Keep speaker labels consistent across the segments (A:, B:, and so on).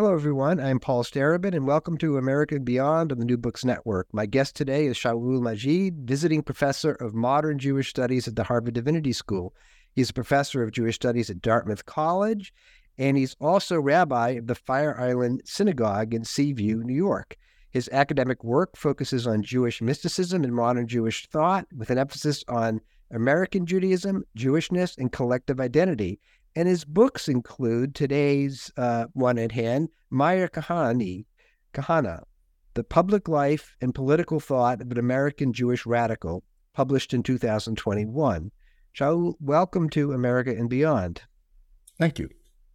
A: Hello, everyone. I'm Paul Starobin, and welcome to America Beyond on the New Books Network. My guest today is Shaul Magid, visiting professor of modern Jewish studies at the Harvard Divinity School. He's a professor of Jewish studies at Dartmouth College, and he's also rabbi of the Fire Island Synagogue in Seaview, New York. His academic work focuses on Jewish mysticism and modern Jewish thought, with an emphasis on American Judaism, Jewishness, and collective identity. And his books include today's uh, one at hand, Meir Kahane, Kahana, The Public Life and Political Thought of an American Jewish Radical, published in 2021. Shaul, welcome to America and Beyond.
B: Thank you.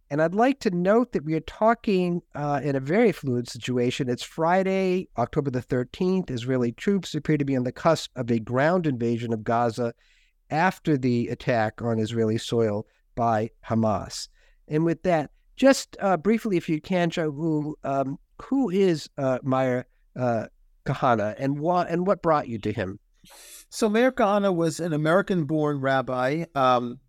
A: And I'd like to note that we are talking uh, in a very fluid situation. It's Friday, October the 13th. Israeli troops appear to be on the cusp of a ground invasion of Gaza after the attack on Israeli soil by Hamas. And with that, just uh, briefly, if you can, Shaul, um, who is uh, uh, Kahana and what and what brought you to him?
B: So Meir Kahana was an American-born rabbi um,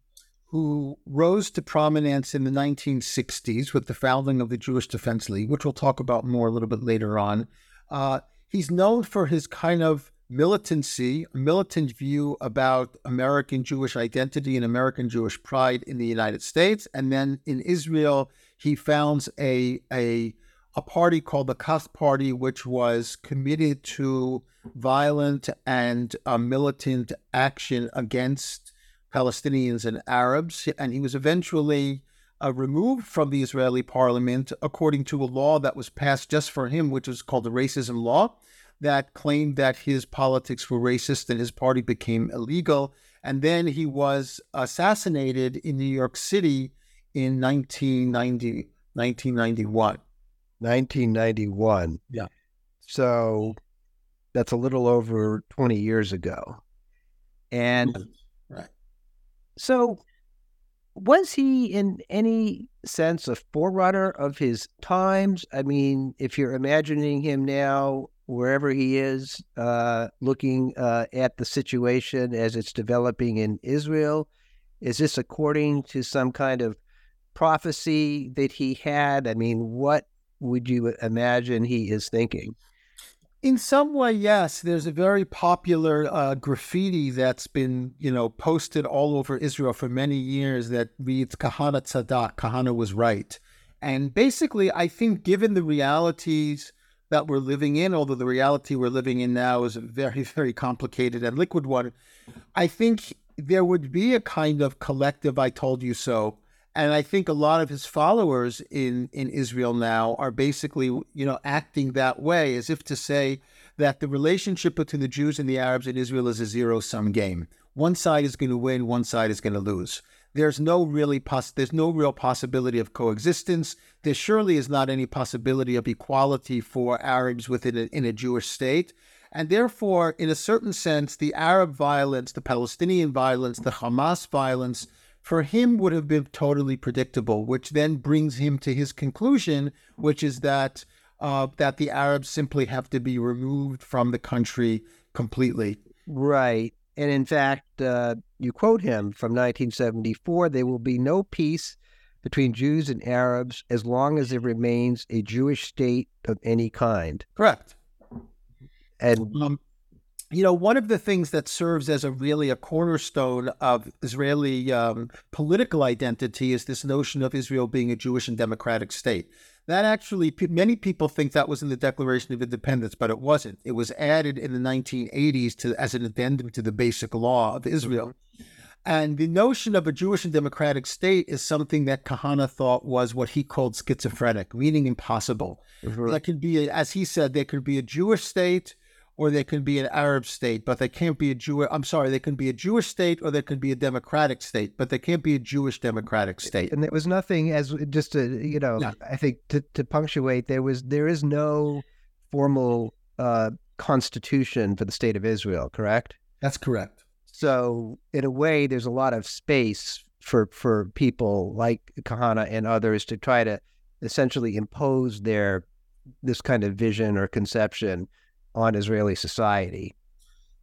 B: who rose to prominence in the 1960s with the founding of the Jewish Defense League, which we'll talk about more a little bit later on. Uh, he's known for his kind of militancy, a militant view about American Jewish identity and American Jewish pride in the United States. And then in Israel, he founds a, a, a party called the Kach Party, which was committed to violent and uh, militant action against Palestinians and Arabs. And he was eventually uh, removed from the Israeli parliament according to a law that was passed just for him, which was called the racism law that claimed that his politics were racist and his party became illegal. And then he was assassinated in New York City in 1990, 1991.
A: 1991.
B: Yeah.
A: So that's a little over 20 years ago. And
B: right.
A: So was he in any sense a forerunner of his times? I mean, if you're imagining him now wherever he is, uh, looking uh, at the situation as it's developing in Israel? Is this according to some kind of prophecy that he had? I mean, what would you imagine he is thinking?
B: In some way, yes. There's a very popular uh, graffiti that's been, you know, posted all over Israel for many years that reads "Kahana Tzadak," Kahana was right, and basically, I think, given the realities that we're living in, although the reality we're living in now is a very, very complicated and liquid one, I think there would be a kind of collective I told you so. And I think a lot of his followers in, in Israel now are basically, you know, acting that way, as if to say that the relationship between the Jews and the Arabs in Israel is a zero sum game. One side is going to win, one side is going to lose there's no really poss- there's no real possibility of coexistence. There surely is not any possibility of equality for Arabs within a, in a Jewish state. And therefore, in a certain sense, the Arab violence, the Palestinian violence, the Hamas violence, for him would have been totally predictable, which then brings him to his conclusion, which is that uh, that the Arabs simply have to be removed from the country completely.
A: Right. And in fact, uh, you quote him from 1974 there will be no peace between Jews and Arabs as long as there remains a Jewish state of any kind.
B: Correct.
A: And
B: um, you know, one of the things that serves as a really a cornerstone of Israeli um, political identity is this notion of Israel being a Jewish and democratic state. That actually, many people think that was in the Declaration of Independence, but it wasn't. It was added in the 1980s to, as an addendum to the Basic Law of Israel. And the notion of a Jewish and democratic state is something that Kahana thought was what he called schizophrenic, meaning impossible. Mm-hmm. That could be, as he said, there could be a Jewish state or they can be an Arab state, but they can't be a Jewish. I'm sorry, they can be a Jewish state or they can be a democratic state, but they can't be a Jewish democratic state.
A: And there was nothing as just to you know, no. I think to, to punctuate, there was there is no formal uh, constitution for the state of Israel. Correct.
B: That's correct.
A: So in a way, there's a lot of space for for people like Kahana and others to try to essentially impose their this kind of vision or conception on Israeli society.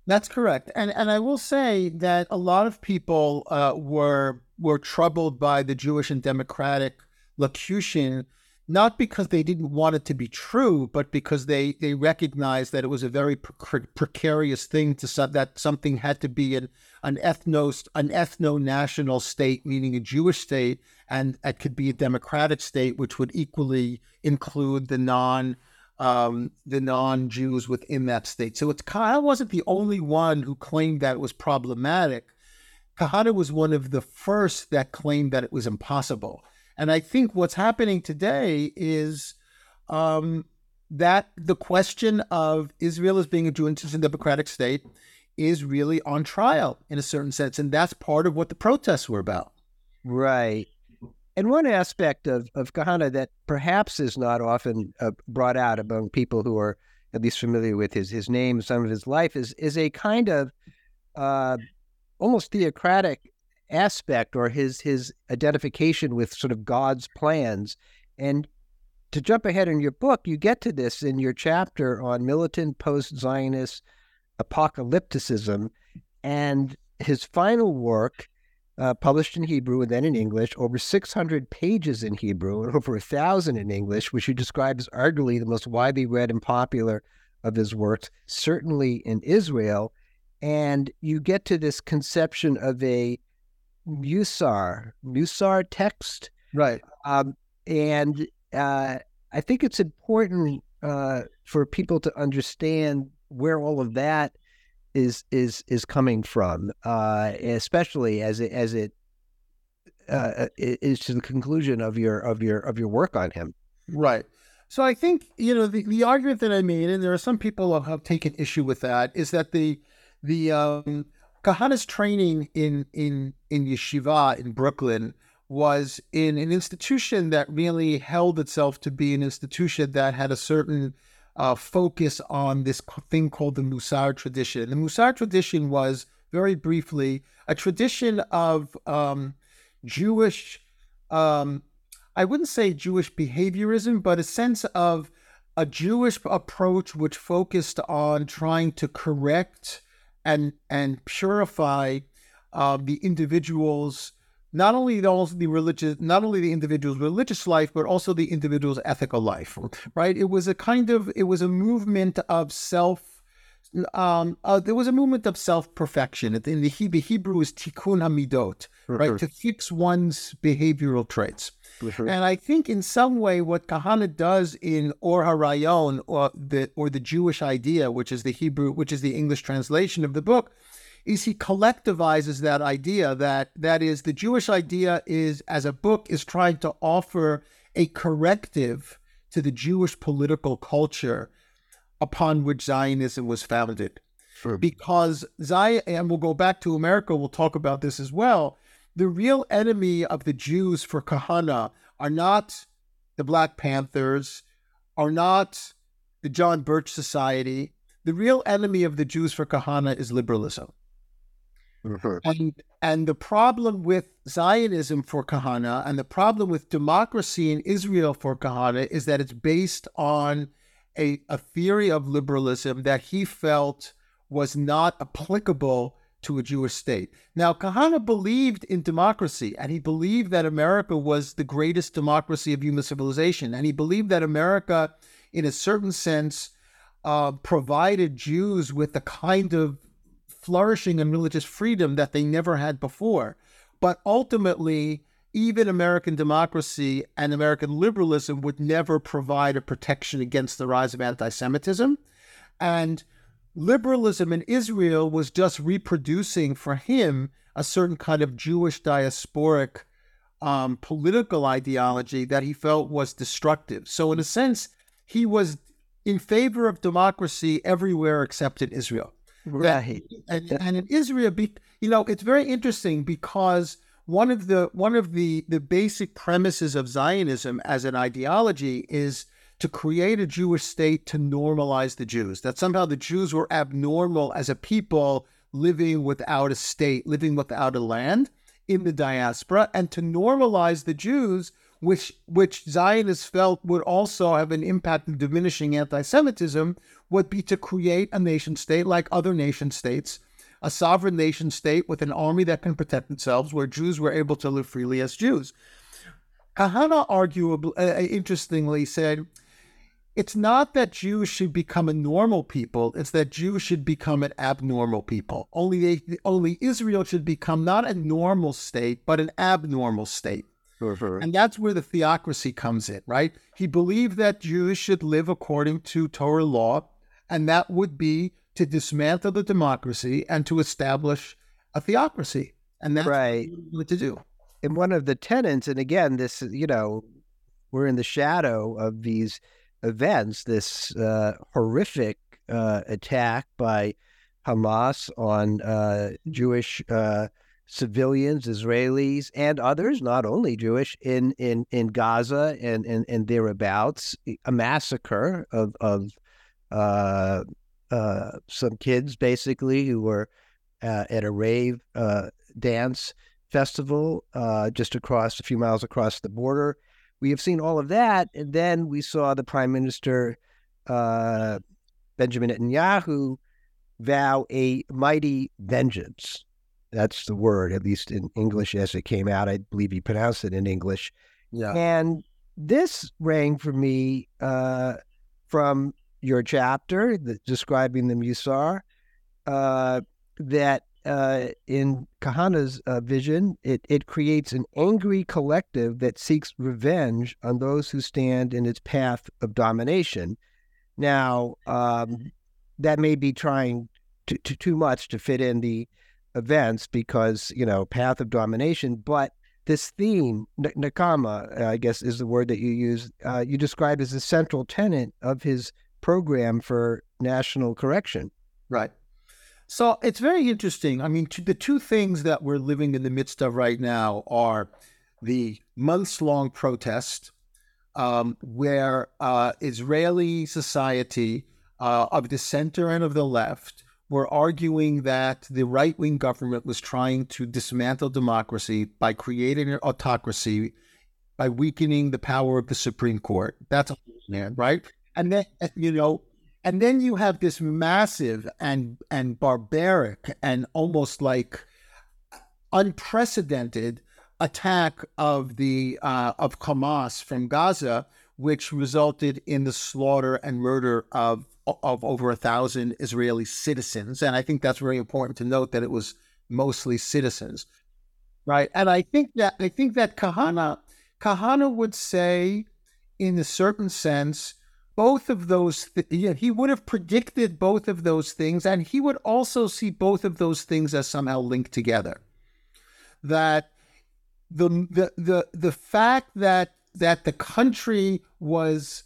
B: That's correct, and and I will say that a lot of people uh, were were troubled by the Jewish and democratic locution, not because they didn't want it to be true, but because they they recognized that it was a very pre- precarious thing to that something had to be an an ethnos an ethno national state, meaning a Jewish state, and it could be a democratic state, which would equally include the non um, the non-Jews within that state. So it's Kahana wasn't the only one who claimed that it was problematic. Kahana was one of the first that claimed that it was impossible. And I think what's happening today is um, that the question of Israel as being a Jewish and democratic state is really on trial in a certain sense. And that's part of what the protests were about.
A: Right. And one aspect of, of Kahana that perhaps is not often uh, brought out among people who are at least familiar with his, his name, some of his life, is, is a kind of uh, almost theocratic aspect or his, his identification with sort of God's plans. And to jump ahead in your book, you get to this in your chapter on militant post Zionist apocalypticism. And his final work uh, published in Hebrew and then in English, over 600 pages in Hebrew and over a thousand in English, which he describes as arguably the most widely read and popular of his works, certainly in Israel. And you get to this conception of a Musar, Musar text.
B: Right.
A: Um, and uh, I think it's important uh, for people to understand where all of that is is is coming from, uh, especially as it as it uh, is to the conclusion of your of your of your work on him.
B: Right. So I think you know the, the argument that I made, and there are some people who have taken issue with that, is that the the um, Kahana's training in in in yeshiva in Brooklyn was in an institution that really held itself to be an institution that had a certain uh, focus on this thing called the Musar tradition. The Musar tradition was, very briefly, a tradition of um, Jewish, um, I wouldn't say Jewish behaviorism, but a sense of a Jewish approach which focused on trying to correct and and purify uh, the individual's not only the, the religious, not only the individual's religious life, but also the individual's ethical life, right? It was a kind of, it was a movement of self, um, uh, there was a movement of self perfection. In the Hebrew, Hebrew is tikkun hamidot, right? Mm-hmm. To fix one's behavioral traits. Mm-hmm. And I think in some way, what Kahana does in Or HaRayon, or the or the Jewish idea, which is the Hebrew, which is the English translation of the book, is he collectivizes that idea that that is the Jewish idea is as a book is trying to offer a corrective to the Jewish political culture upon which Zionism was founded. Sure. Because Zion, and we'll go back to America, we'll talk about this as well. The real enemy of the Jews for Kahana are not the Black Panthers, are not the John Birch Society. The real enemy of the Jews for Kahana is liberalism. Mm-hmm. And and the problem with Zionism for Kahana and the problem with democracy in Israel for Kahana is that it's based on a, a theory of liberalism that he felt was not applicable to a Jewish state. Now, Kahana believed in democracy, and he believed that America was the greatest democracy of human civilization, and he believed that America, in a certain sense, uh, provided Jews with the kind of flourishing and religious freedom that they never had before. But ultimately, even American democracy and American liberalism would never provide a protection against the rise of anti Semitism. And liberalism in Israel was just reproducing for him a certain kind of Jewish diasporic um, political ideology that he felt was destructive. So, in a sense, he was in favor of democracy everywhere except in Israel.
A: Right.
B: And, and in Israel, you know, it's very interesting because one of the one of the the basic premises of Zionism as an ideology is to create a Jewish state to normalize the Jews. That somehow the Jews were abnormal as a people living without a state, living without a land in the diaspora, and to normalize the Jews, which which Zionists felt would also have an impact in diminishing anti-Semitism, would be to create a nation state like other nation states a sovereign nation state with an army that can protect themselves, where Jews were able to live freely as Jews. Kahana arguably, uh, interestingly, said, it's not that Jews should become a normal people; it's that Jews should become an abnormal people. Only they, only Israel should become not a normal state, but an abnormal state. And that's where the theocracy comes in, right? He believed that Jews should live according to Torah law, and that would be to dismantle the democracy and to establish a theocracy. And that's right. what to do.
A: And one of the tenets, and again, this, you know, we're in the shadow of these events, this uh, horrific uh, attack by Hamas on uh, Jewish uh, civilians, Israelis, and others, not only Jewish, in in, in Gaza and, and, and thereabouts, a massacre of, of uh, uh, some kids basically who were uh, at a rave uh, dance festival uh, just across a few miles across the border. We have seen all of that, and then we saw the Prime Minister uh, Benjamin Netanyahu vow a mighty vengeance. That's the word, at least in English as it came out. I believe he pronounced it in English. Yeah. And this rang for me uh, from your chapter the, describing the Musar, uh, that uh, in Kahana's uh, vision, it, it creates an angry collective that seeks revenge on those who stand in its path of domination. Now, um, that may be trying to, to, too much to fit in the events because, you know, path of domination, but this theme, Nekama, I guess is the word that you use, uh, you describe as a central tenet of his program for national correction.
B: Right. So it's very interesting. I mean, the two things that we're living in the midst of right now are the months long protest, um, where uh, Israeli society uh, of the center and of the left were arguing that the right wing government was trying to dismantle democracy by creating an autocracy, by weakening the power of the Supreme Court. That's a whole man, right? And then eh, you know and then you have this massive and and barbaric and almost like unprecedented attack of the uh, of Hamas from Gaza, which resulted in the slaughter and murder of of over a thousand Israeli citizens. And I think that's very important to note that it was mostly citizens, right? And I think that I think that Kahana Kahana would say, in a certain sense, both of those th- yeah, he would have predicted both of those things and he would also see both of those things as somehow linked together. That the the the, the fact that that the country was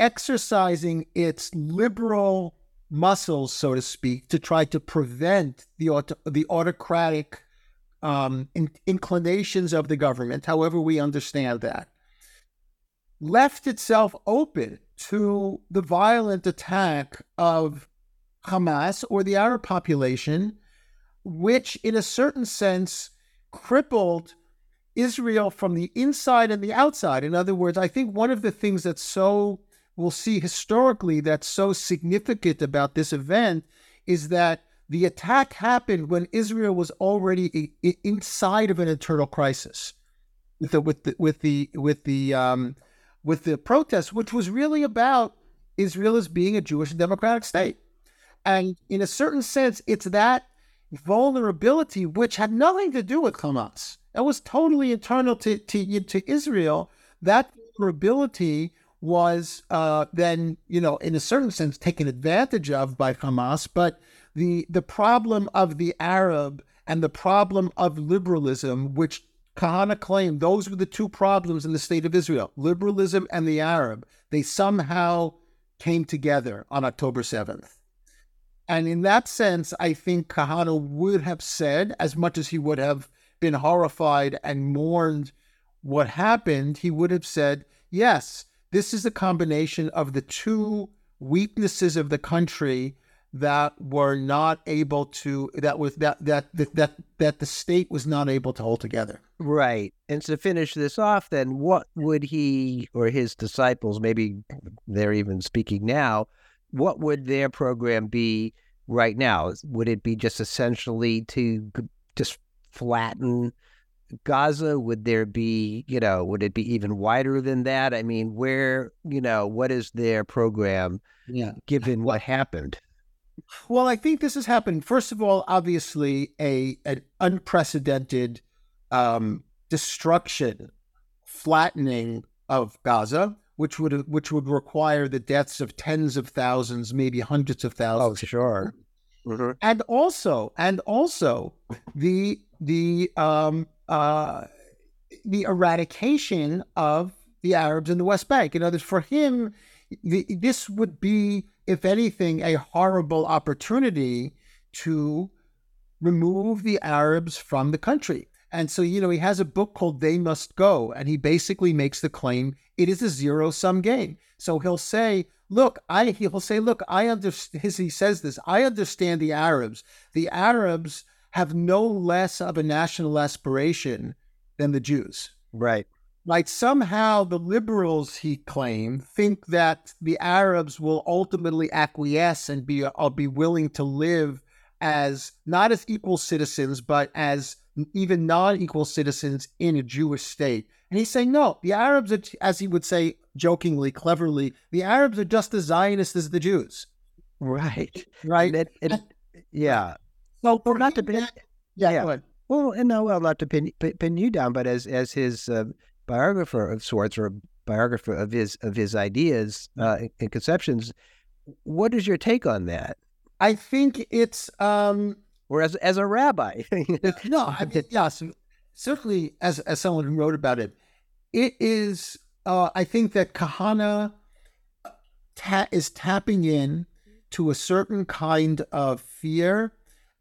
B: exercising its liberal muscles so to speak to try to prevent the auto- the autocratic um, in- inclinations of the government however we understand that left itself open to the violent attack of Hamas or the Arab population, which, in a certain sense, crippled Israel from the inside and the outside. In other words, I think one of the things that's so, we'll see historically, that's so significant about this event is that the attack happened when Israel was already inside of an internal crisis with the with the with the with the um, with the protest, which was really about Israel as being a Jewish and democratic state. And in a certain sense, it's that vulnerability which had nothing to do with Hamas. That was totally internal to, to, to Israel. That vulnerability was uh, then, you know, in a certain sense, taken advantage of by Hamas. But the the problem of the Arab and the problem of liberalism, which Kahana claimed those were the two problems in the state of Israel liberalism and the Arab. They somehow came together on October 7th. And in that sense, I think Kahana would have said, as much as he would have been horrified and mourned what happened, he would have said, yes, this is a combination of the two weaknesses of the country that were not able to that was that that that that, that the state was not able to hold together.
A: Right. And to finish this off, then what would he or his disciples, maybe they're even speaking now, what would their program be right now? Would it be just essentially to just flatten Gaza? Would there be, you know, would it be even wider than that? I mean, where, you know, what is their program
B: yeah.
A: given what happened?
B: Well, I think this has happened. First of all, obviously, a an unprecedented um, destruction, flattening of Gaza, which would which would require the deaths of tens of thousands, maybe hundreds of thousands.
A: Oh, sure. Mm-hmm.
B: And also, and also, the the um, uh, the eradication of the Arabs in the West Bank. In other words, for him, the, this would be, if anything, a horrible opportunity to remove the Arabs from the country. And so, you know, he has a book called They Must Go, and he basically makes the claim it is a zero sum game. So he'll say, look, I he'll say, look, I understand he says this, I understand the Arabs. The Arabs have no less of a national aspiration than the Jews.
A: Right.
B: Like somehow the liberals, he claimed, think that the Arabs will ultimately acquiesce and be or uh, be willing to live as not as equal citizens, but as even non-equal citizens in a Jewish state. And he's saying, no, the Arabs are, as he would say jokingly, cleverly, the Arabs are just as Zionist as the Jews.
A: Right.
B: Right.
A: And, and, yeah.
B: So
A: well, not to
B: pin, yeah, yeah.
A: Well, and no, well, not to pin, pin you down, but as as his uh, biographer of sorts or biographer of his of his ideas uh, and conceptions, what is your take on that?
B: I think it's um,
A: or as as a rabbi.
B: no, I mean, yeah, so certainly as as someone who wrote about it, it is. Uh, I think that Kahana ta- is tapping in to a certain kind of fear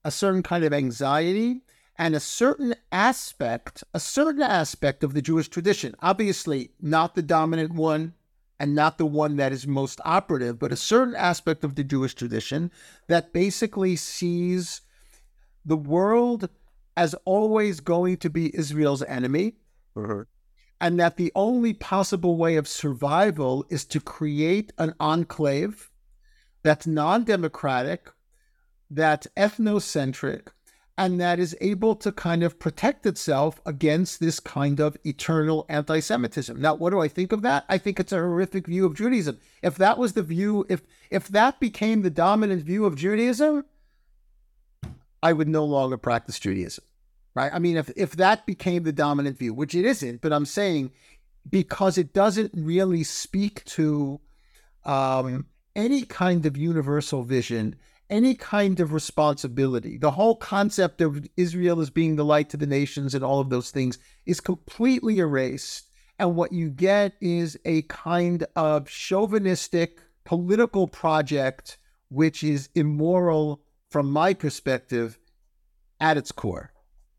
B: a certain kind of anxiety and a certain aspect, a certain aspect of the Jewish tradition. Obviously, not the dominant one and not the one that is most operative, but a certain aspect of the Jewish tradition that basically sees the world as always going to be Israel's enemy.
A: Mm-hmm.
B: And that the only possible way of survival is to create an enclave that's non democratic, that's ethnocentric and that is able to kind of protect itself against this kind of eternal anti Semitism. Now, what do I think of that? I think it's a horrific view of Judaism. If that was the view, if if that became the dominant view of Judaism, I would no longer practice Judaism. Right? I mean, if if that became the dominant view, which it isn't, but I'm saying because it doesn't really speak to um, any kind of universal vision any kind of responsibility. The whole concept of Israel as being the light to the nations and all of those things is completely erased. And what you get is a kind of chauvinistic political project, which is immoral from my perspective at its core.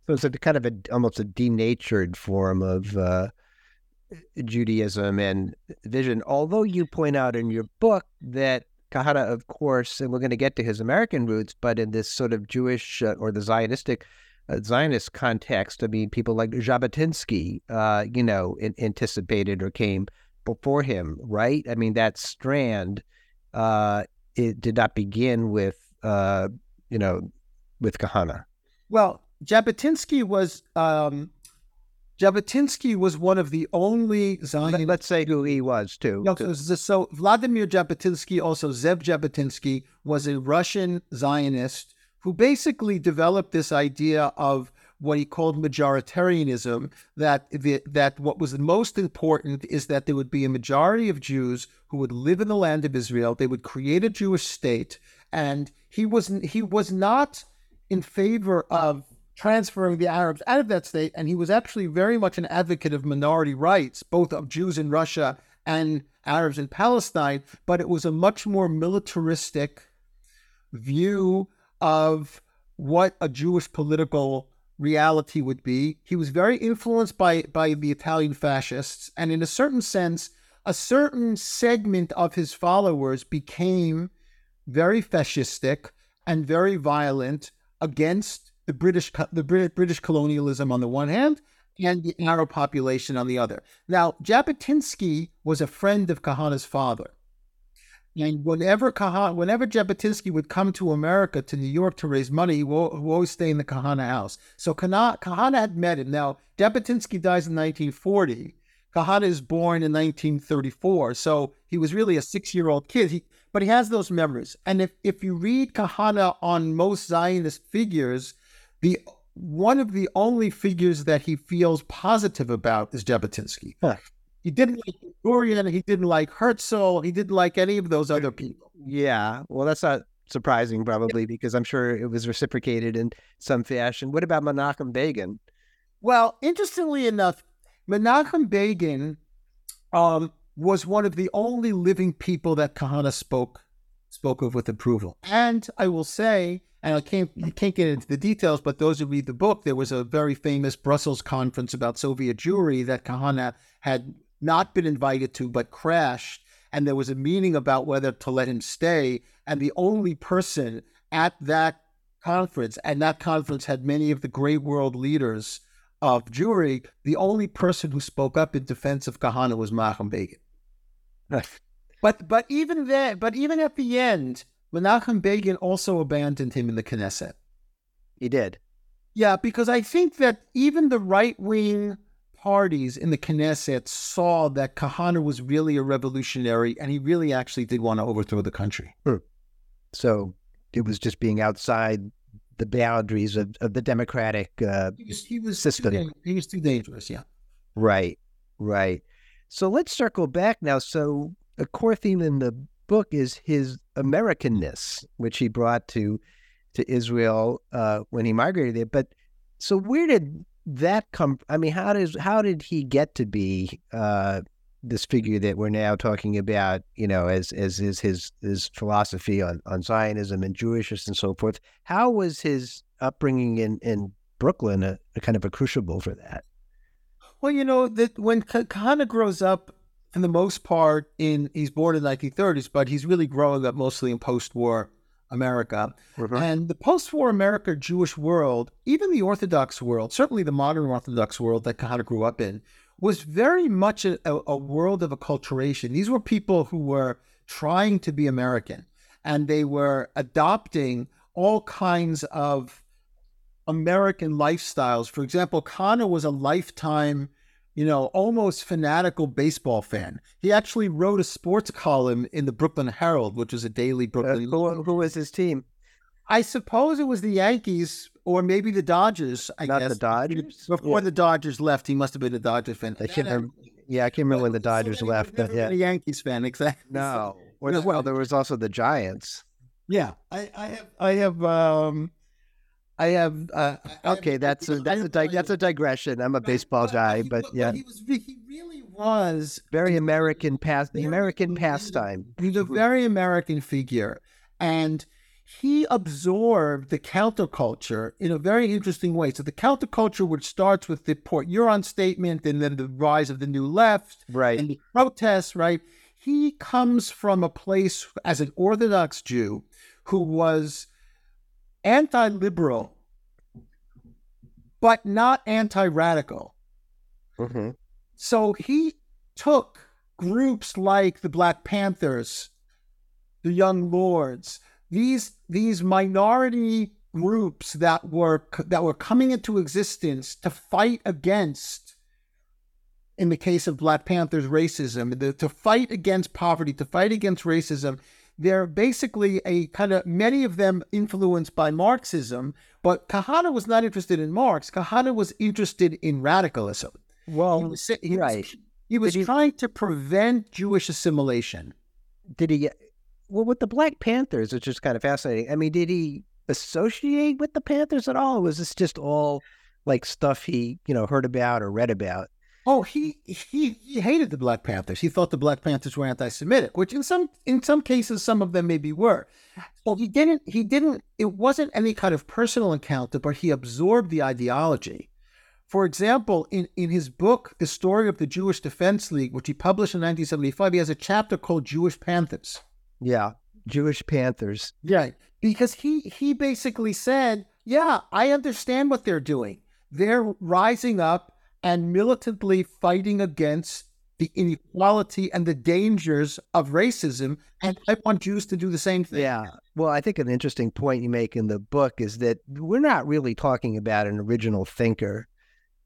A: So it's a kind of a almost a denatured form of uh, Judaism and vision. Although you point out in your book that Kahana, of course, and we're going to get to his American roots, but in this sort of Jewish uh, or the Zionistic uh, Zionist context, I mean, people like Jabotinsky, uh, you know, in, anticipated or came before him, right? I mean, that strand, uh, it did not begin with, uh, you know, with Kahana.
B: Well, Jabotinsky was um, Jabotinsky was one of the only Zion.
A: Let's say who he was too.
B: No, so, so Vladimir Jabotinsky, also Zev Jabotinsky, was a Russian Zionist who basically developed this idea of what he called majoritarianism that the, that what was most important is that there would be a majority of Jews who would live in the land of Israel. They would create a Jewish state, and he was he was not in favor of transferring the Arabs out of that state. And he was actually very much an advocate of minority rights, both of Jews in Russia and Arabs in Palestine, but it was a much more militaristic view of what a Jewish political reality would be. He was very influenced by by the Italian fascists, and in a certain sense, a certain segment of his followers became very fascistic and very violent against the British the British colonialism on the one hand and the Arab population on the other. Now, Jabotinsky was a friend of Kahana's father. And whenever Kahana, whenever Jabotinsky would come to America, to New York to raise money, he would, always stay in the Kahana house. So Kahana, had met him. Now, Jabotinsky dies in 1940. Kahana is born in 1934. So he was really a six year old kid. He, but he has those memories. And if, if you read Kahana on most Zionist figures, the one of the only figures that he feels positive about is Jabotinsky. Huh. He didn't like Dorian. He didn't like Herzl. He didn't like any of those other people.
A: Yeah. Well, that's not surprising, probably, because I'm sure it was reciprocated in some fashion. What about Menachem Begin?
B: Well, interestingly enough, Menachem Begin um, was one of the only living people that Kahana spoke spoke of with approval. And I will say, and I can't can't get into the details, but those who read the book, there was a very famous Brussels conference about Soviet Jewry that Kahana had not been invited to, but crashed. And there was a meeting about whether to let him stay. And the only person at that conference, and that conference had many of the great world leaders of Jewry, the only person who spoke up in defense of Kahana was Menachem Begin. but but even then, but even at the end, Menachem Begin also abandoned him in the Knesset.
A: He did.
B: Yeah, because I think that even the right wing parties in the Knesset saw that Kahana was really a revolutionary and he really actually did want to overthrow the country.
A: Hmm. So it was just being outside the boundaries of, of the democratic uh,
B: he was, he was
A: system.
B: Too, he was too dangerous, yeah.
A: Right, right. So let's circle back now. So a core theme in the book is his Americanness, which he brought to to Israel uh, when he migrated there. But so where did that come? I mean, how does how did he get to be uh, this figure that we're now talking about? You know, as as is his his philosophy on on Zionism and Jewishness and so forth. How was his upbringing in in Brooklyn a, a kind of a crucible for that?
B: Well, you know that when Kahana grows up, for the most part, in he's born in the 1930s, but he's really growing up mostly in post-war America. Mm-hmm. And the post war America Jewish world, even the Orthodox world, certainly the modern Orthodox world that Kahana grew up in, was very much a, a world of acculturation. These were people who were trying to be American and they were adopting all kinds of American lifestyles. For example, Kahana was a lifetime you know, almost fanatical baseball fan. He actually wrote a sports column in the Brooklyn Herald, which is a daily Brooklyn.
A: Uh, who, who, was his team?
B: I suppose it was the Yankees or maybe the Dodgers. I
A: Not
B: guess.
A: the Dodgers.
B: Before yeah. the Dodgers left, he must have been a Dodgers fan.
A: I can't remember. Yeah, I can't remember when the Dodgers
B: so
A: left.
B: But
A: yeah,
B: a Yankees fan, exactly.
A: No. Well, well, there was also the Giants.
B: Yeah, I, I have, I have, um, I have. Uh,
A: okay, that's a that's a dig- that's a digression. I'm a baseball guy,
B: but,
A: but yeah,
B: he was he really was
A: very American past the American pastime.
B: He's a very American figure, and he absorbed the counterculture in a very interesting way. So the counterculture, which starts with the Port Huron statement and then the rise of the New Left,
A: right,
B: and the protests, right. He comes from a place as an Orthodox Jew who was anti liberal, but not anti radical.
A: Mm-hmm.
B: So he took groups like the Black Panthers, the Young Lords, these these minority groups that were that were coming into existence to fight against in the case of Black Panthers racism, the, to fight against poverty, to fight against racism, they're basically a kind of many of them influenced by Marxism, but Kahana was not interested in Marx. Kahana was interested in radicalism.
A: Well, he was, he right.
B: Was, he was trying to prevent Jewish assimilation.
A: Did he? Well, with the Black Panthers, which is kind of fascinating. I mean, did he associate with the Panthers at all? Or was this just all like stuff he, you know, heard about or read about?
B: Oh, he he he hated the Black Panthers. He thought the Black Panthers were anti-Semitic, which in some in some cases some of them maybe were. Well, he didn't. He didn't. It wasn't any kind of personal encounter, but he absorbed the ideology. For example, in, in his book, The Story of the Jewish Defense League, which he published in 1975, he has a chapter called Jewish Panthers.
A: Yeah, Jewish Panthers.
B: Yeah, because he he basically said, "Yeah, I understand what they're doing. They're rising up and militantly fighting against the inequality and the dangers of racism, and I want Jews to do the same thing."
A: Yeah. Well, I think an interesting point you make in the book is that we're not really talking about an original thinker.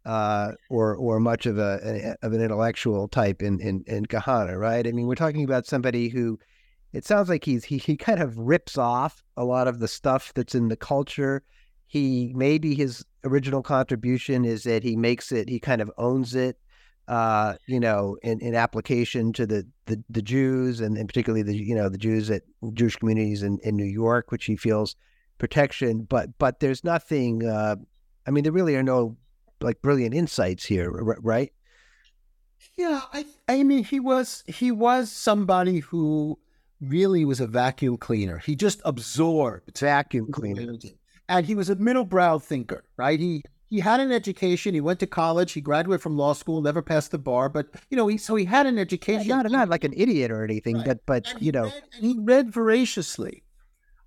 A: Uh, or or much of a, of an intellectual type in, in in Kahana, right? I mean, we're talking about somebody who it sounds like he's he, he kind of rips off a lot of the stuff that's in the culture. He maybe his original contribution is that he makes it, he kind of owns it, uh, you know, in, in application to the, the, the Jews and, and particularly the you know the Jews at Jewish communities in, in New York, which he feels protection. But but there's nothing. Uh, I mean, there really are no like brilliant insights here, right?
B: Yeah, I I mean he was he was somebody who really was a vacuum cleaner. He just absorbed
A: vacuum cleaner.
B: And he was a middle brow thinker, right? He he had an education. He went to college. He graduated from law school. Never passed the bar, but you know, he so he had an education.
A: Not not like an idiot or anything, right. but but
B: and
A: you know,
B: read, he read voraciously.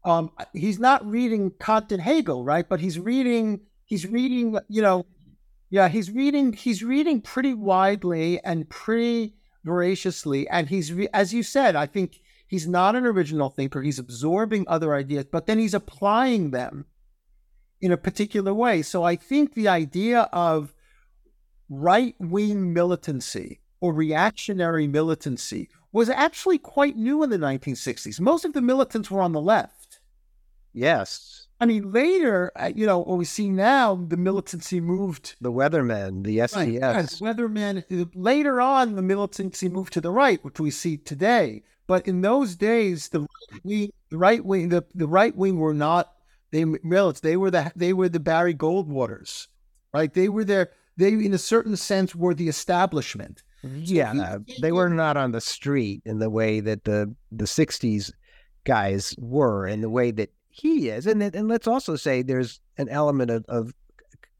B: Um, he's not reading Kant and Hegel, right? But he's reading. He's reading. You know, yeah, he's reading. He's reading pretty widely and pretty voraciously, and he's re- as you said. I think He's not an original thinker. He's absorbing other ideas, but then he's applying them in a particular way. So I think the idea of right wing militancy or reactionary militancy was actually quite new in the 1960s. Most of the militants were on the left.
A: Yes.
B: I mean, later, uh, you know, what we see now, the militancy moved.
A: The Weathermen, the SDS. Right,
B: right. Weathermen. Later on, the militancy moved to the right, which we see today. But in those days, the right wing, the, the right wing were not they milits. They were the they were the Barry Goldwaters, right? They were there. They, in a certain sense, were the establishment. Mm-hmm.
A: Yeah, so uh, they were not on the street in the way that the the '60s guys were, in the way that he is. And and let's also say there's an element of, of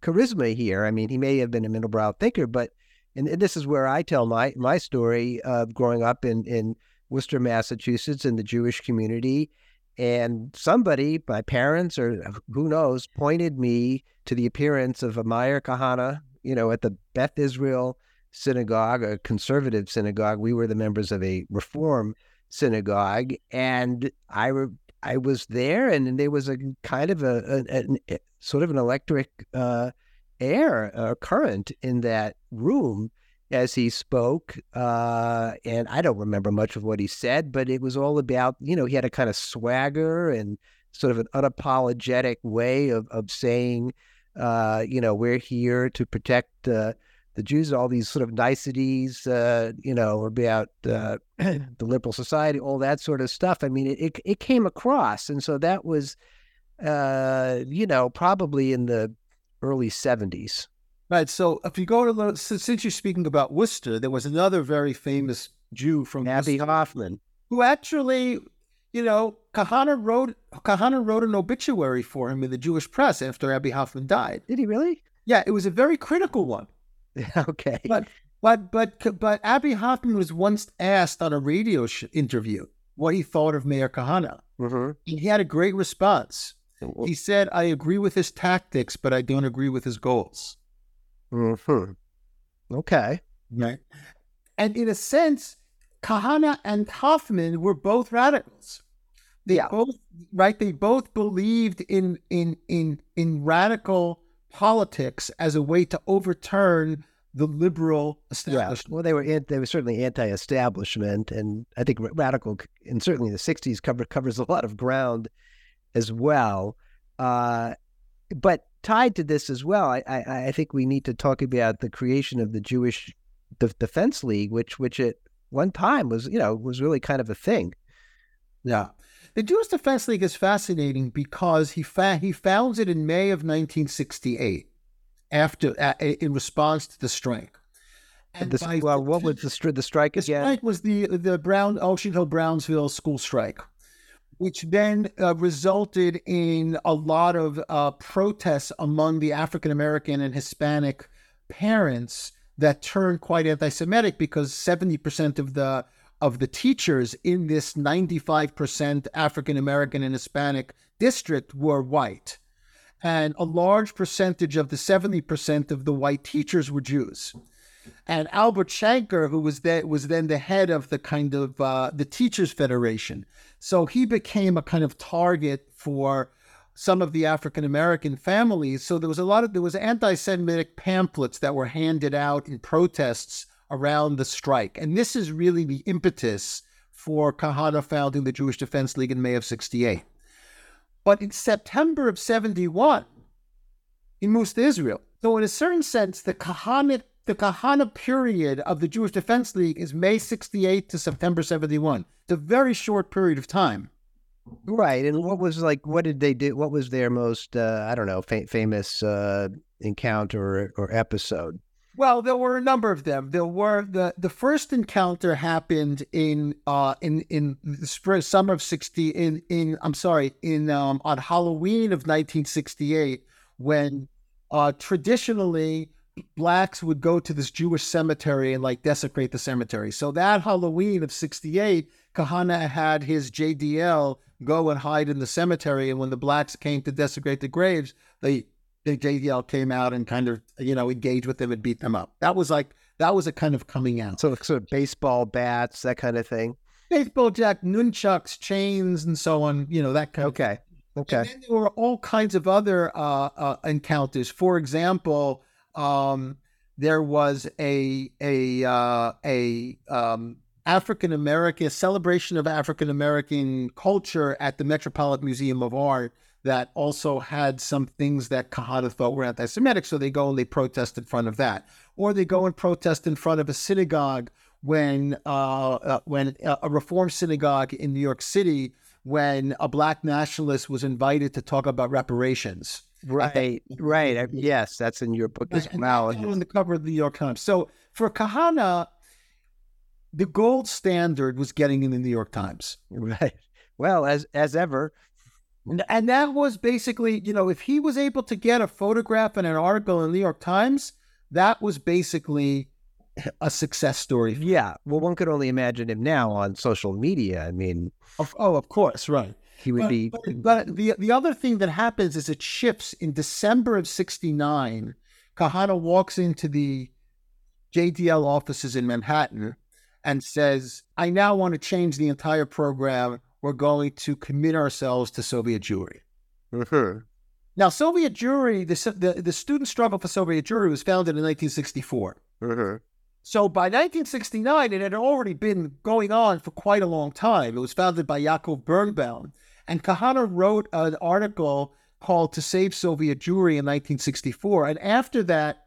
A: charisma here. I mean, he may have been a middle brow thinker, but and this is where I tell my my story of growing up in in Worcester, Massachusetts, in the Jewish community. And somebody, my parents or who knows, pointed me to the appearance of a Meir Kahana, you know, at the Beth Israel synagogue, a conservative synagogue. We were the members of a reform synagogue. And I, re- I was there, and there was a kind of a, a, a, a sort of an electric uh, air uh, current in that room as he spoke. Uh, and I don't remember much of what he said, but it was all about, you know, he had a kind of swagger and sort of an unapologetic way of, of saying, uh, you know, we're here to protect uh, the Jews, all these sort of niceties, uh, you know, about uh, the liberal society, all that sort of stuff. I mean, it, it, came across. And so that was, uh, you know, probably in the early 70s.
B: Right. So if you go to the, since you're speaking about Worcester, there was another very famous Jew from
A: Abbie
B: Worcester,
A: Hoffman,
B: who actually, you know, Kahana wrote Kahana wrote an obituary for him in the Jewish press after Abbie Hoffman died.
A: Did he really?
B: Yeah, it was a very critical one.
A: okay.
B: But but but but Abbie Hoffman was once asked on a radio sh- interview what he thought of Meir Kahana.
A: Mm-hmm.
B: he had a great response. He said, "I agree with his tactics, but I don't agree with his goals."
A: Hmm. Okay.
B: Right. And in a sense, Kahana and Hoffman were both radicals. They
A: yeah.
B: both right. They both believed in in in in radical politics as a way to overturn the liberal establishment.
A: Yeah. Well, they were in, they were certainly anti-establishment, and I think radical, and certainly the '60s cover, covers a lot of ground as well. Uh, but tied to this as well, I, I, I think we need to talk about the creation of the Jewish De- Defense League, which which at one time was you know was really kind of a thing.
B: Yeah, the Jewish Defense League is fascinating because he fa- he founds it in May of 1968, after uh, in response to the strike,
A: And the, well, what was the, stri- the strike
B: the
A: again?
B: strike was the the Brown Ocean Hill Brownsville school strike, which then uh, resulted in a lot of uh, protests among the African American and Hispanic parents that turned quite anti-Semitic because seventy percent of the of the teachers in this ninety-five percent African American and Hispanic district were white. And a large percentage of the 70% of the white teachers were Jews and Albert Shanker, who was that was then the head of the kind of uh, the Teachers Federation. So he became a kind of target for some of the African American families. So there was a lot of there was anti-Semitic pamphlets that were handed out in protests around the strike, and this is really the impetus for Kahane founding the Jewish Defense League in May of '68. But in September of '71, he moves to Israel. So in a certain sense, the Kahane the Kahane period of the Jewish Defense League is May 68 to September 71. It's a very short period of time.
A: Right. And what was like, what did they do? What was their most, uh, I don't know, fa- famous uh, encounter or, or episode?
B: Well, there were a number of them. There were the the first encounter happened in uh in in the spring summer of sixty in in I'm sorry in um on Halloween of 1968 when uh traditionally blacks would go to this Jewish cemetery and like desecrate the cemetery. So that Halloween of 68, Kahane had his JDL go and hide in the cemetery. And when the blacks came to desecrate the graves, the, the JDL came out and kind of, you know, engaged with them and beat them up. That was like, that was a kind of coming out.
A: So, sort of baseball bats, that kind of thing.
B: Baseball jack, nunchucks, chains, and so on, you know, that kind
A: okay.
B: of
A: Okay.
B: And then there were all kinds of other uh, uh, encounters. For example, um, there was a a uh, a um, African American celebration of African American culture at the Metropolitan Museum of Art that also had some things that Kahane thought were anti-Semitic. So they go and they protest in front of that, or they go and protest in front of a synagogue when uh, uh, when a Reform synagogue in New York City when a black nationalist was invited to talk about reparations.
A: Right, right. I, uh, yes, that's in your book as well.
B: on the cover of the New York Times. So for Kahane, the gold standard was getting in the New York Times.
A: Right. Well, as as ever.
B: And- And that was basically, you know, if he was able to get a photograph and an article in the New York Times, that was basically a success story.
A: Yeah. Well, one could only imagine him now on social media. I mean,
B: Of, oh, of course, right.
A: He would
B: but,
A: be.
B: But, but the the other thing that happens is it shifts in December of '69. Kahane walks into the JDL offices in Manhattan and says, "I now want to change the entire program. We're going to commit ourselves to Soviet Jewry."
A: Mhm.
B: Now, Soviet Jewry, the, the the student struggle for Soviet Jewry was founded in 1964.
A: Mhm.
B: So by 1969, it had already been going on for quite a long time. It was founded by Yaakov Birnbaum. And Kahane wrote an article called To Save Soviet Jewry in 1964. And after that,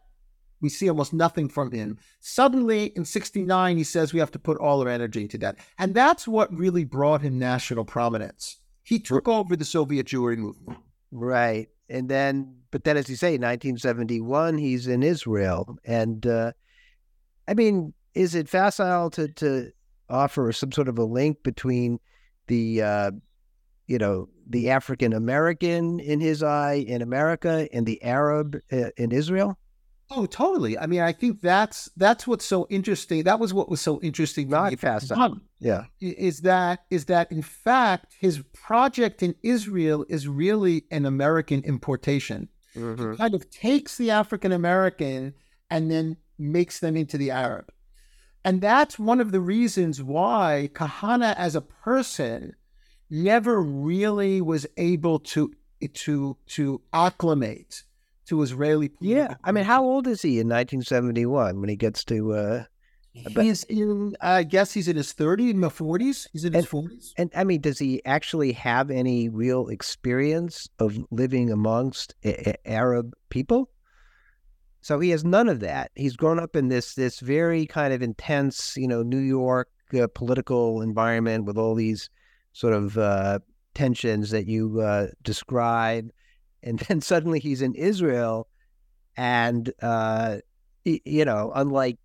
B: we see almost nothing from him. Suddenly, in 69, he says we have to put all our energy into that. And that's what really brought him national prominence. He took over the Soviet Jewry movement.
A: Right. And then, but then, as you say, 1971, he's in Israel. And uh, I mean, is it facile to, to offer some sort of a link between the, uh, you know, the African American in his eye in America and the Arab uh, in Israel?
B: Oh, totally. I mean, I think that's that's what's so interesting. That was what was so interesting.
A: Not
B: me.
A: Yeah.
B: is that is that in fact his project in Israel is really an American importation.
A: Mhm.
B: Kind of takes the African American and then makes them into the Arab. And that's one of the reasons why Kahane as a person never really was able to to to acclimate to Israeli
A: Yeah. I mean, how old is he in 1971 when he gets to, uh,
B: he's in I guess he's in his 30s, in the 40s. He's in his 40s.
A: And I mean, does he actually have any real experience of living amongst a- a- Arab people? So he has none of that. He's grown up in this this very kind of intense, you know, New York uh, political environment with all these sort of uh, tensions that you uh, describe, and then suddenly he's in Israel, and uh, you know, unlike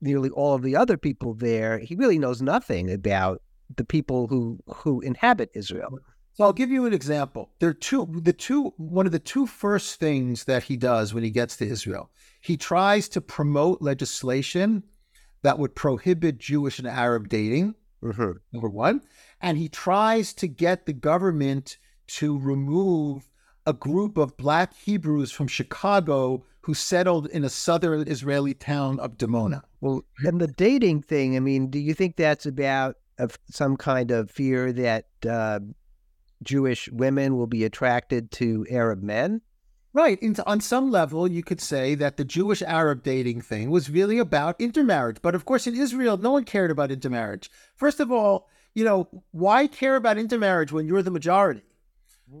A: nearly all of the other people there, he really knows nothing about the people who who inhabit Israel.
B: So I'll give you an example. There are two the two one of the two first things that he does when he gets to Israel. He tries to promote legislation that would prohibit Jewish and Arab dating.
A: Mm-hmm.
B: Number one, and he tries to get the government to remove a group of black Hebrews from Chicago who settled in a southern Israeli town of Dimona.
A: Well, and the dating thing, I mean, do you think that's about of some kind of fear that uh, Jewish women will be attracted to Arab men?
B: Right. And on some level, you could say that the Jewish Arab dating thing was really about intermarriage. But of course, in Israel, no one cared about intermarriage. First of all, you know, why care about intermarriage when you're the majority?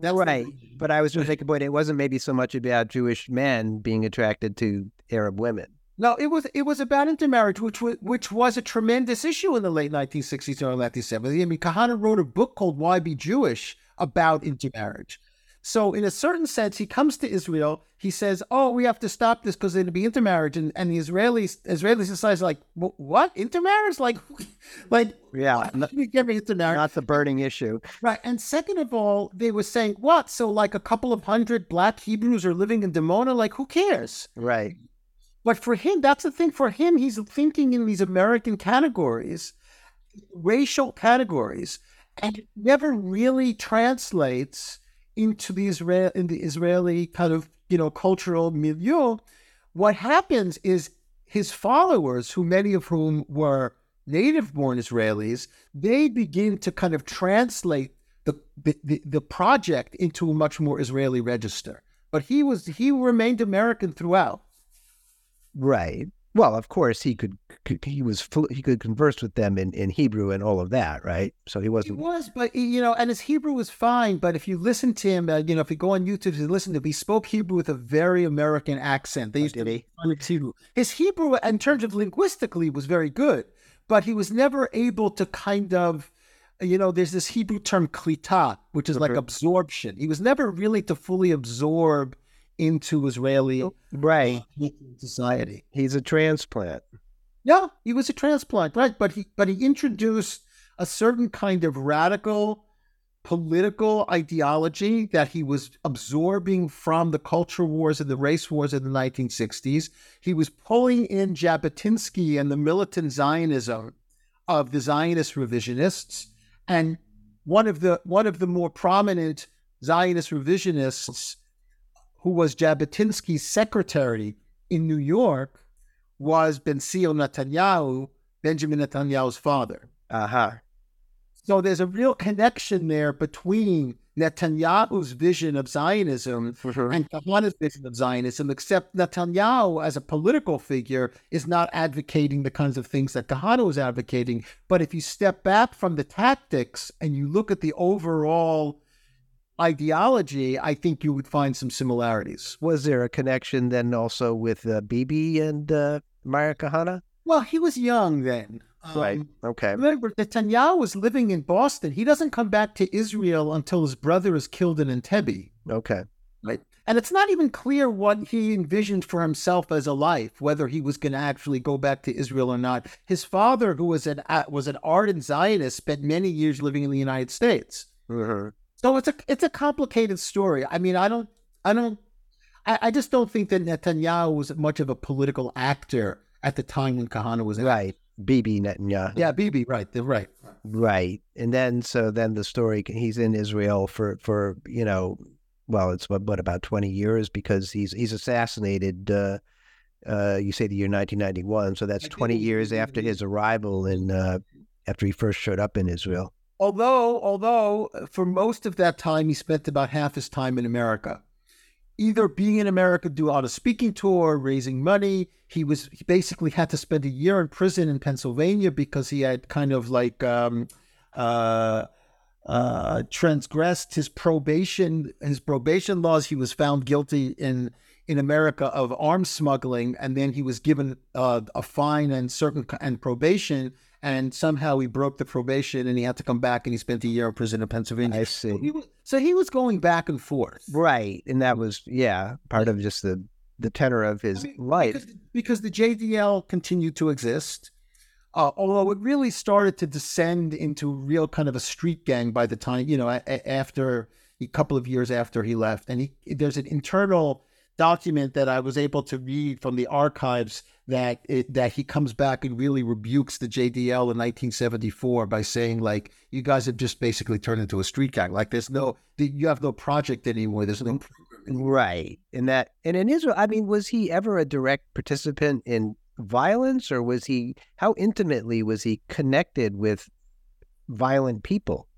A: That's right. The... But I was just making a point. It wasn't maybe so much about Jewish men being attracted to Arab women.
B: No, it was it was about intermarriage, which was which was a tremendous issue in the late 1960s and early 1970s. I mean, Kahane wrote a book called "Why Be Jewish" about intermarriage. So, in a certain sense, he comes to Israel. He says, "Oh, we have to stop this because it'll be intermarriage." And, and the Israelis, Israeli society is like, "What intermarriage? Like, like,
A: yeah,
B: not, get me intermarriage?
A: Not the burning issue,
B: right?" And second of all, they were saying, "What? So, like, a couple of hundred black Hebrews are living in Dimona? Like, who cares?"
A: Right.
B: But for him, that's the thing. For him, he's thinking in these American categories, racial categories, and it never really translates into the Israel in the Israeli kind of you know cultural milieu, what happens is his followers, who many of whom were native-born Israelis, they begin to kind of translate the, the, the project into a much more Israeli register. But he was he remained American throughout.
A: Right. Well, of course, he could, he was he could converse with them in, in Hebrew and all of that, right? So he wasn't.
B: He was, but you know, and his Hebrew was fine. But if you listen to him, uh, you know, if you go on YouTube and listen to him, he spoke Hebrew with a very American accent. They
A: oh,
B: used
A: did
B: to
A: he?
B: Hebrew. His Hebrew, in terms of linguistically, was very good, but he was never able to kind of. You know, there's this Hebrew term klita, which is like mm-hmm. absorption. He was never really to fully absorb into Israeli
A: oh, right
B: society.
A: He's a transplant.
B: Yeah, he was a transplant, right? But he but he introduced a certain kind of radical political ideology that he was absorbing from the culture wars and the race wars of the 1960s. He was pulling in Jabotinsky and the militant Zionism of the Zionist revisionists. And one of the one of the more prominent Zionist revisionists who was Jabotinsky's secretary in New York, was Benzion Netanyahu, Benjamin Netanyahu's father.
A: Uh huh.
B: So there's a real connection there between Netanyahu's vision of Zionism mm-hmm. and Kahane's vision of Zionism, except Netanyahu, as a political figure, is not advocating the kinds of things that Kahane was advocating. But if you step back from the tactics and you look at the overall ideology, I think you would find some similarities.
A: Was there a connection then also with uh, Bibi and uh, Meir Kahane?
B: Well, he was young then.
A: Right. Um, okay.
B: Remember, Netanyahu was living in Boston. He doesn't come back to Israel until his brother is killed in Entebbe.
A: Okay.
B: Right. And it's not even clear what he envisioned for himself as a life, whether he was going to actually go back to Israel or not. His father, who was an was an ardent Zionist, spent many years living in the United States.
A: Mm-hmm.
B: So it's a it's a complicated story. I mean, I don't I don't I, I just don't think that Netanyahu was much of a political actor at the time when Kahane was
A: right. Bibi Netanyahu.
B: Yeah, Bibi. Right. They're right.
A: Right. And then so then the story he's in Israel for for you know well it's what, what about twenty years because he's he's assassinated. Uh, uh, you say the year 1991, so that's 20 years after his arrival in uh, after he first showed up in Israel.
B: Although, although uh, for most of that time he spent about half his time in America, either being in America do on a speaking tour, raising money. He was he basically had to spend a year in prison in Pennsylvania because he had kind of like um, uh, uh, transgressed his probation his probation laws. He was found guilty in in America of arms smuggling, and then he was given uh, a fine and certain and probation and somehow he broke the probation and he had to come back and he spent a year in prison in Pennsylvania.
A: I see.
B: So he was, so he was going back and forth.
A: Right. And that was, yeah, part of just the the tenor of his
B: I mean,
A: life.
B: Because, because the JDL continued to exist, uh, although it really started to descend into real kind of a street gang by the time, you know, a, a, after a couple of years after he left. And he, there's an internal document that I was able to read from the archives that it, that he comes back and really rebukes the JDL in 1974 by saying like you guys have just basically turned into a street gang. Like there's no you have no project anymore. There's no mm-hmm.
A: right. In that and in Israel I mean was he ever a direct participant in violence or was he how intimately was he connected with violent people?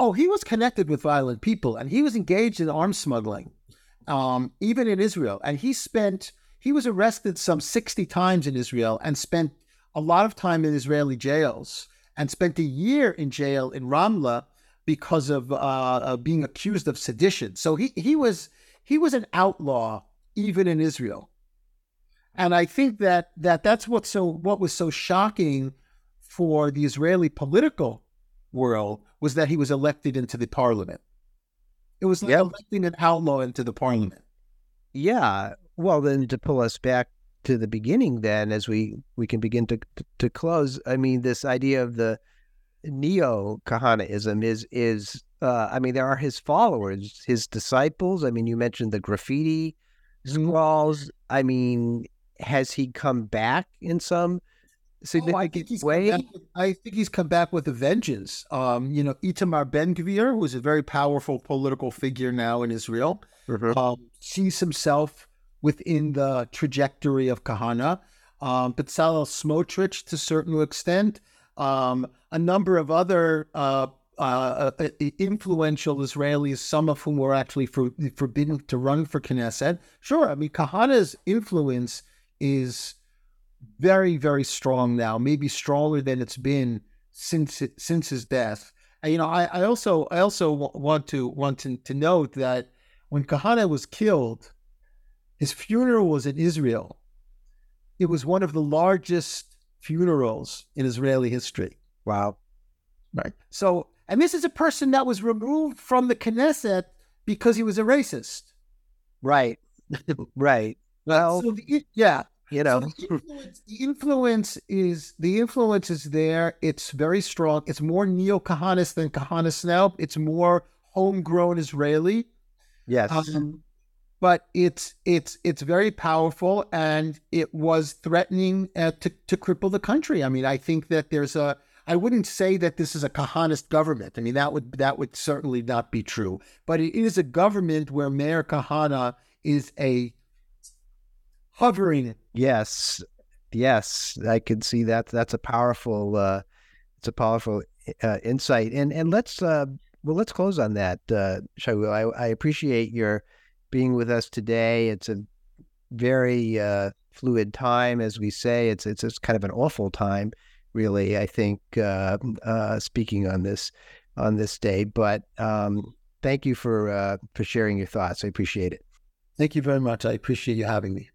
B: Oh he was connected with violent people and he was engaged in arms smuggling um, even in Israel and he spent he was arrested some 60 times in Israel and spent a lot of time in Israeli jails and spent a year in jail in Ramla because of uh, being accused of sedition. So he, he was he was an outlaw even in Israel. And I think that that that's what so what was so shocking for the Israeli political world was that he was elected into the parliament. It was like yep. electing an outlaw into the parliament.
A: Yeah, well, then to pull us back to the beginning, then as we we can begin to to close. I mean, this idea of the neo Kahanaism is is uh, I mean, there are his followers, his disciples. I mean, you mentioned the graffiti mm-hmm. scrawls. I mean, has he come back in some significant
B: oh, I
A: way?
B: With, I think he's come back with a vengeance. Um, you know, Itamar Ben Gvir, who is a very powerful political figure now in Israel, mm-hmm. um, sees himself within the trajectory of Kahane. Um, Bezalel Smotrich, to a certain extent, um, a number of other uh, uh, uh, influential Israelis, some of whom were actually for, forbidden to run for Knesset. Sure, I mean, Kahane's influence is very, very strong now, maybe stronger than it's been since since his death. And, you know, I, I also I also want to want to, to note that when Kahane was killed, his funeral was in Israel. It was one of the largest funerals in Israeli history.
A: Wow.
B: Right. So, and this is a person that was removed from the Knesset because he was a racist.
A: Right. right. Well,
B: so the, yeah.
A: You know,
B: so the, influence, the, influence, is the influence is there. It's very strong. It's more neo Kahanist than Kahanist now. It's more homegrown Israeli.
A: Yes. Um,
B: but it's it's it's very powerful and it was threatening uh, to to cripple the country. I mean, I think that there's a I wouldn't say that this is a Kahanist government. I mean, that would that would certainly not be true. But it is a government where Meir Kahane is a hovering.
A: Yes, yes, I can see that. That's a powerful. Uh, it's a powerful uh, insight. And and let's uh, well let's close on that, uh, Shaul. I, I appreciate your being with us today. It's a very uh, fluid time, as we say. It's it's just kind of an awful time, really. I think uh, uh, speaking on this on this day, but um, thank you for uh, for sharing your thoughts. I appreciate it.
B: Thank you very much. I appreciate you having me.